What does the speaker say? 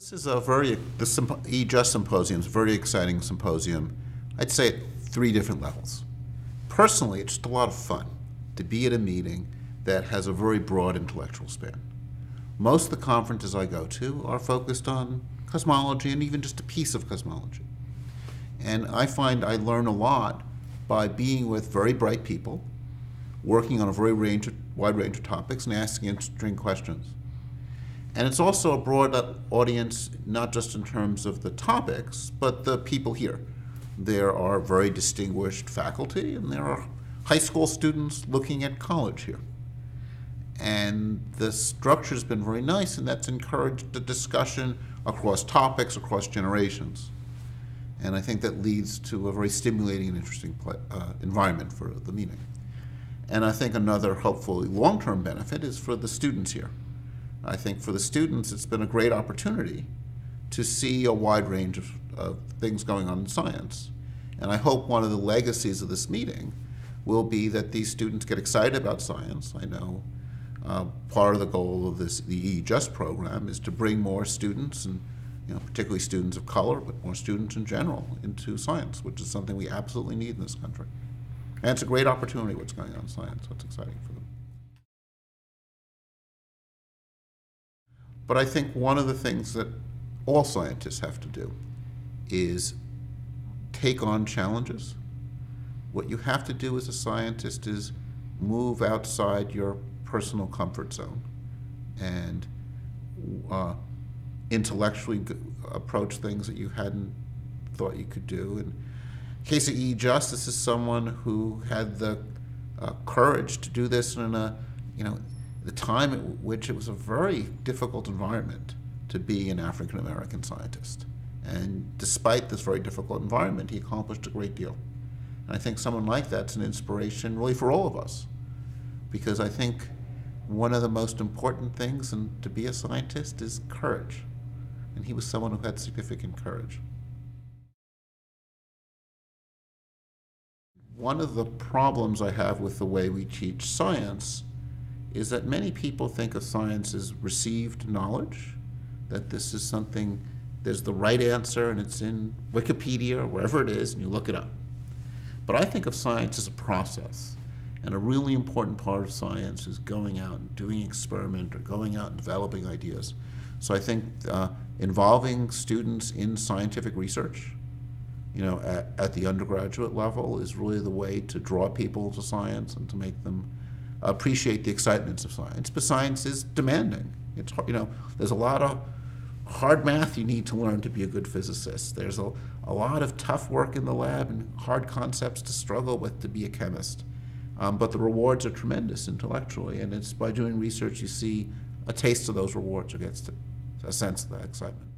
This is a very, the symp- E-Just Symposium is a very exciting symposium. I'd say at three different levels. Personally, it's just a lot of fun to be at a meeting that has a very broad intellectual span. Most of the conferences I go to are focused on cosmology and even just a piece of cosmology. And I find I learn a lot by being with very bright people, working on a very range of, wide range of topics, and asking interesting questions. And it's also a broad audience, not just in terms of the topics, but the people here. There are very distinguished faculty, and there are high school students looking at college here. And the structure's been very nice, and that's encouraged the discussion across topics, across generations. And I think that leads to a very stimulating and interesting pla uh, environment for the meeting. And I think another hopefully long term benefit is for the students here. I think for the students, it's been a great opportunity to see a wide range of, of things going on in science. And I hope one of the legacies of this meeting will be that these students get excited about science. I know uh, part of the goal of this the E-Just program is to bring more students and you know, particularly students of color, but more students in general into science, which is something we absolutely need in this country. And it's a great opportunity what's going on in science, it's exciting for them. But I think one of the things that all scientists have to do is take on challenges. What you have to do as a scientist is move outside your personal comfort zone and uh, intellectually approach things that you hadn't thought you could do. And Casey E. Justice is someone who had the uh, courage to do this in a, you know, the time at which it was a very difficult environment to be an African American scientist. And despite this very difficult environment, he accomplished a great deal. And I think someone like that's an inspiration really for all of us. Because I think one of the most important things in, to be a scientist is courage. And he was someone who had significant courage. One of the problems I have with the way we teach science is that many people think of science as received knowledge, that this is something, there's the right answer and it's in Wikipedia or wherever it is and you look it up. But I think of science as a process. And a really important part of science is going out and doing experiment or going out and developing ideas. So I think uh, involving students in scientific research, you know, at, at the undergraduate level is really the way to draw people to science and to make them appreciate the excitements of science, but science is demanding. It's you know there's a lot of hard math you need to learn to be a good physicist. There's a, a lot of tough work in the lab and hard concepts to struggle with to be a chemist. Um, but the rewards are tremendous intellectually, and it's by doing research you see a taste of those rewards or gets a sense of that excitement.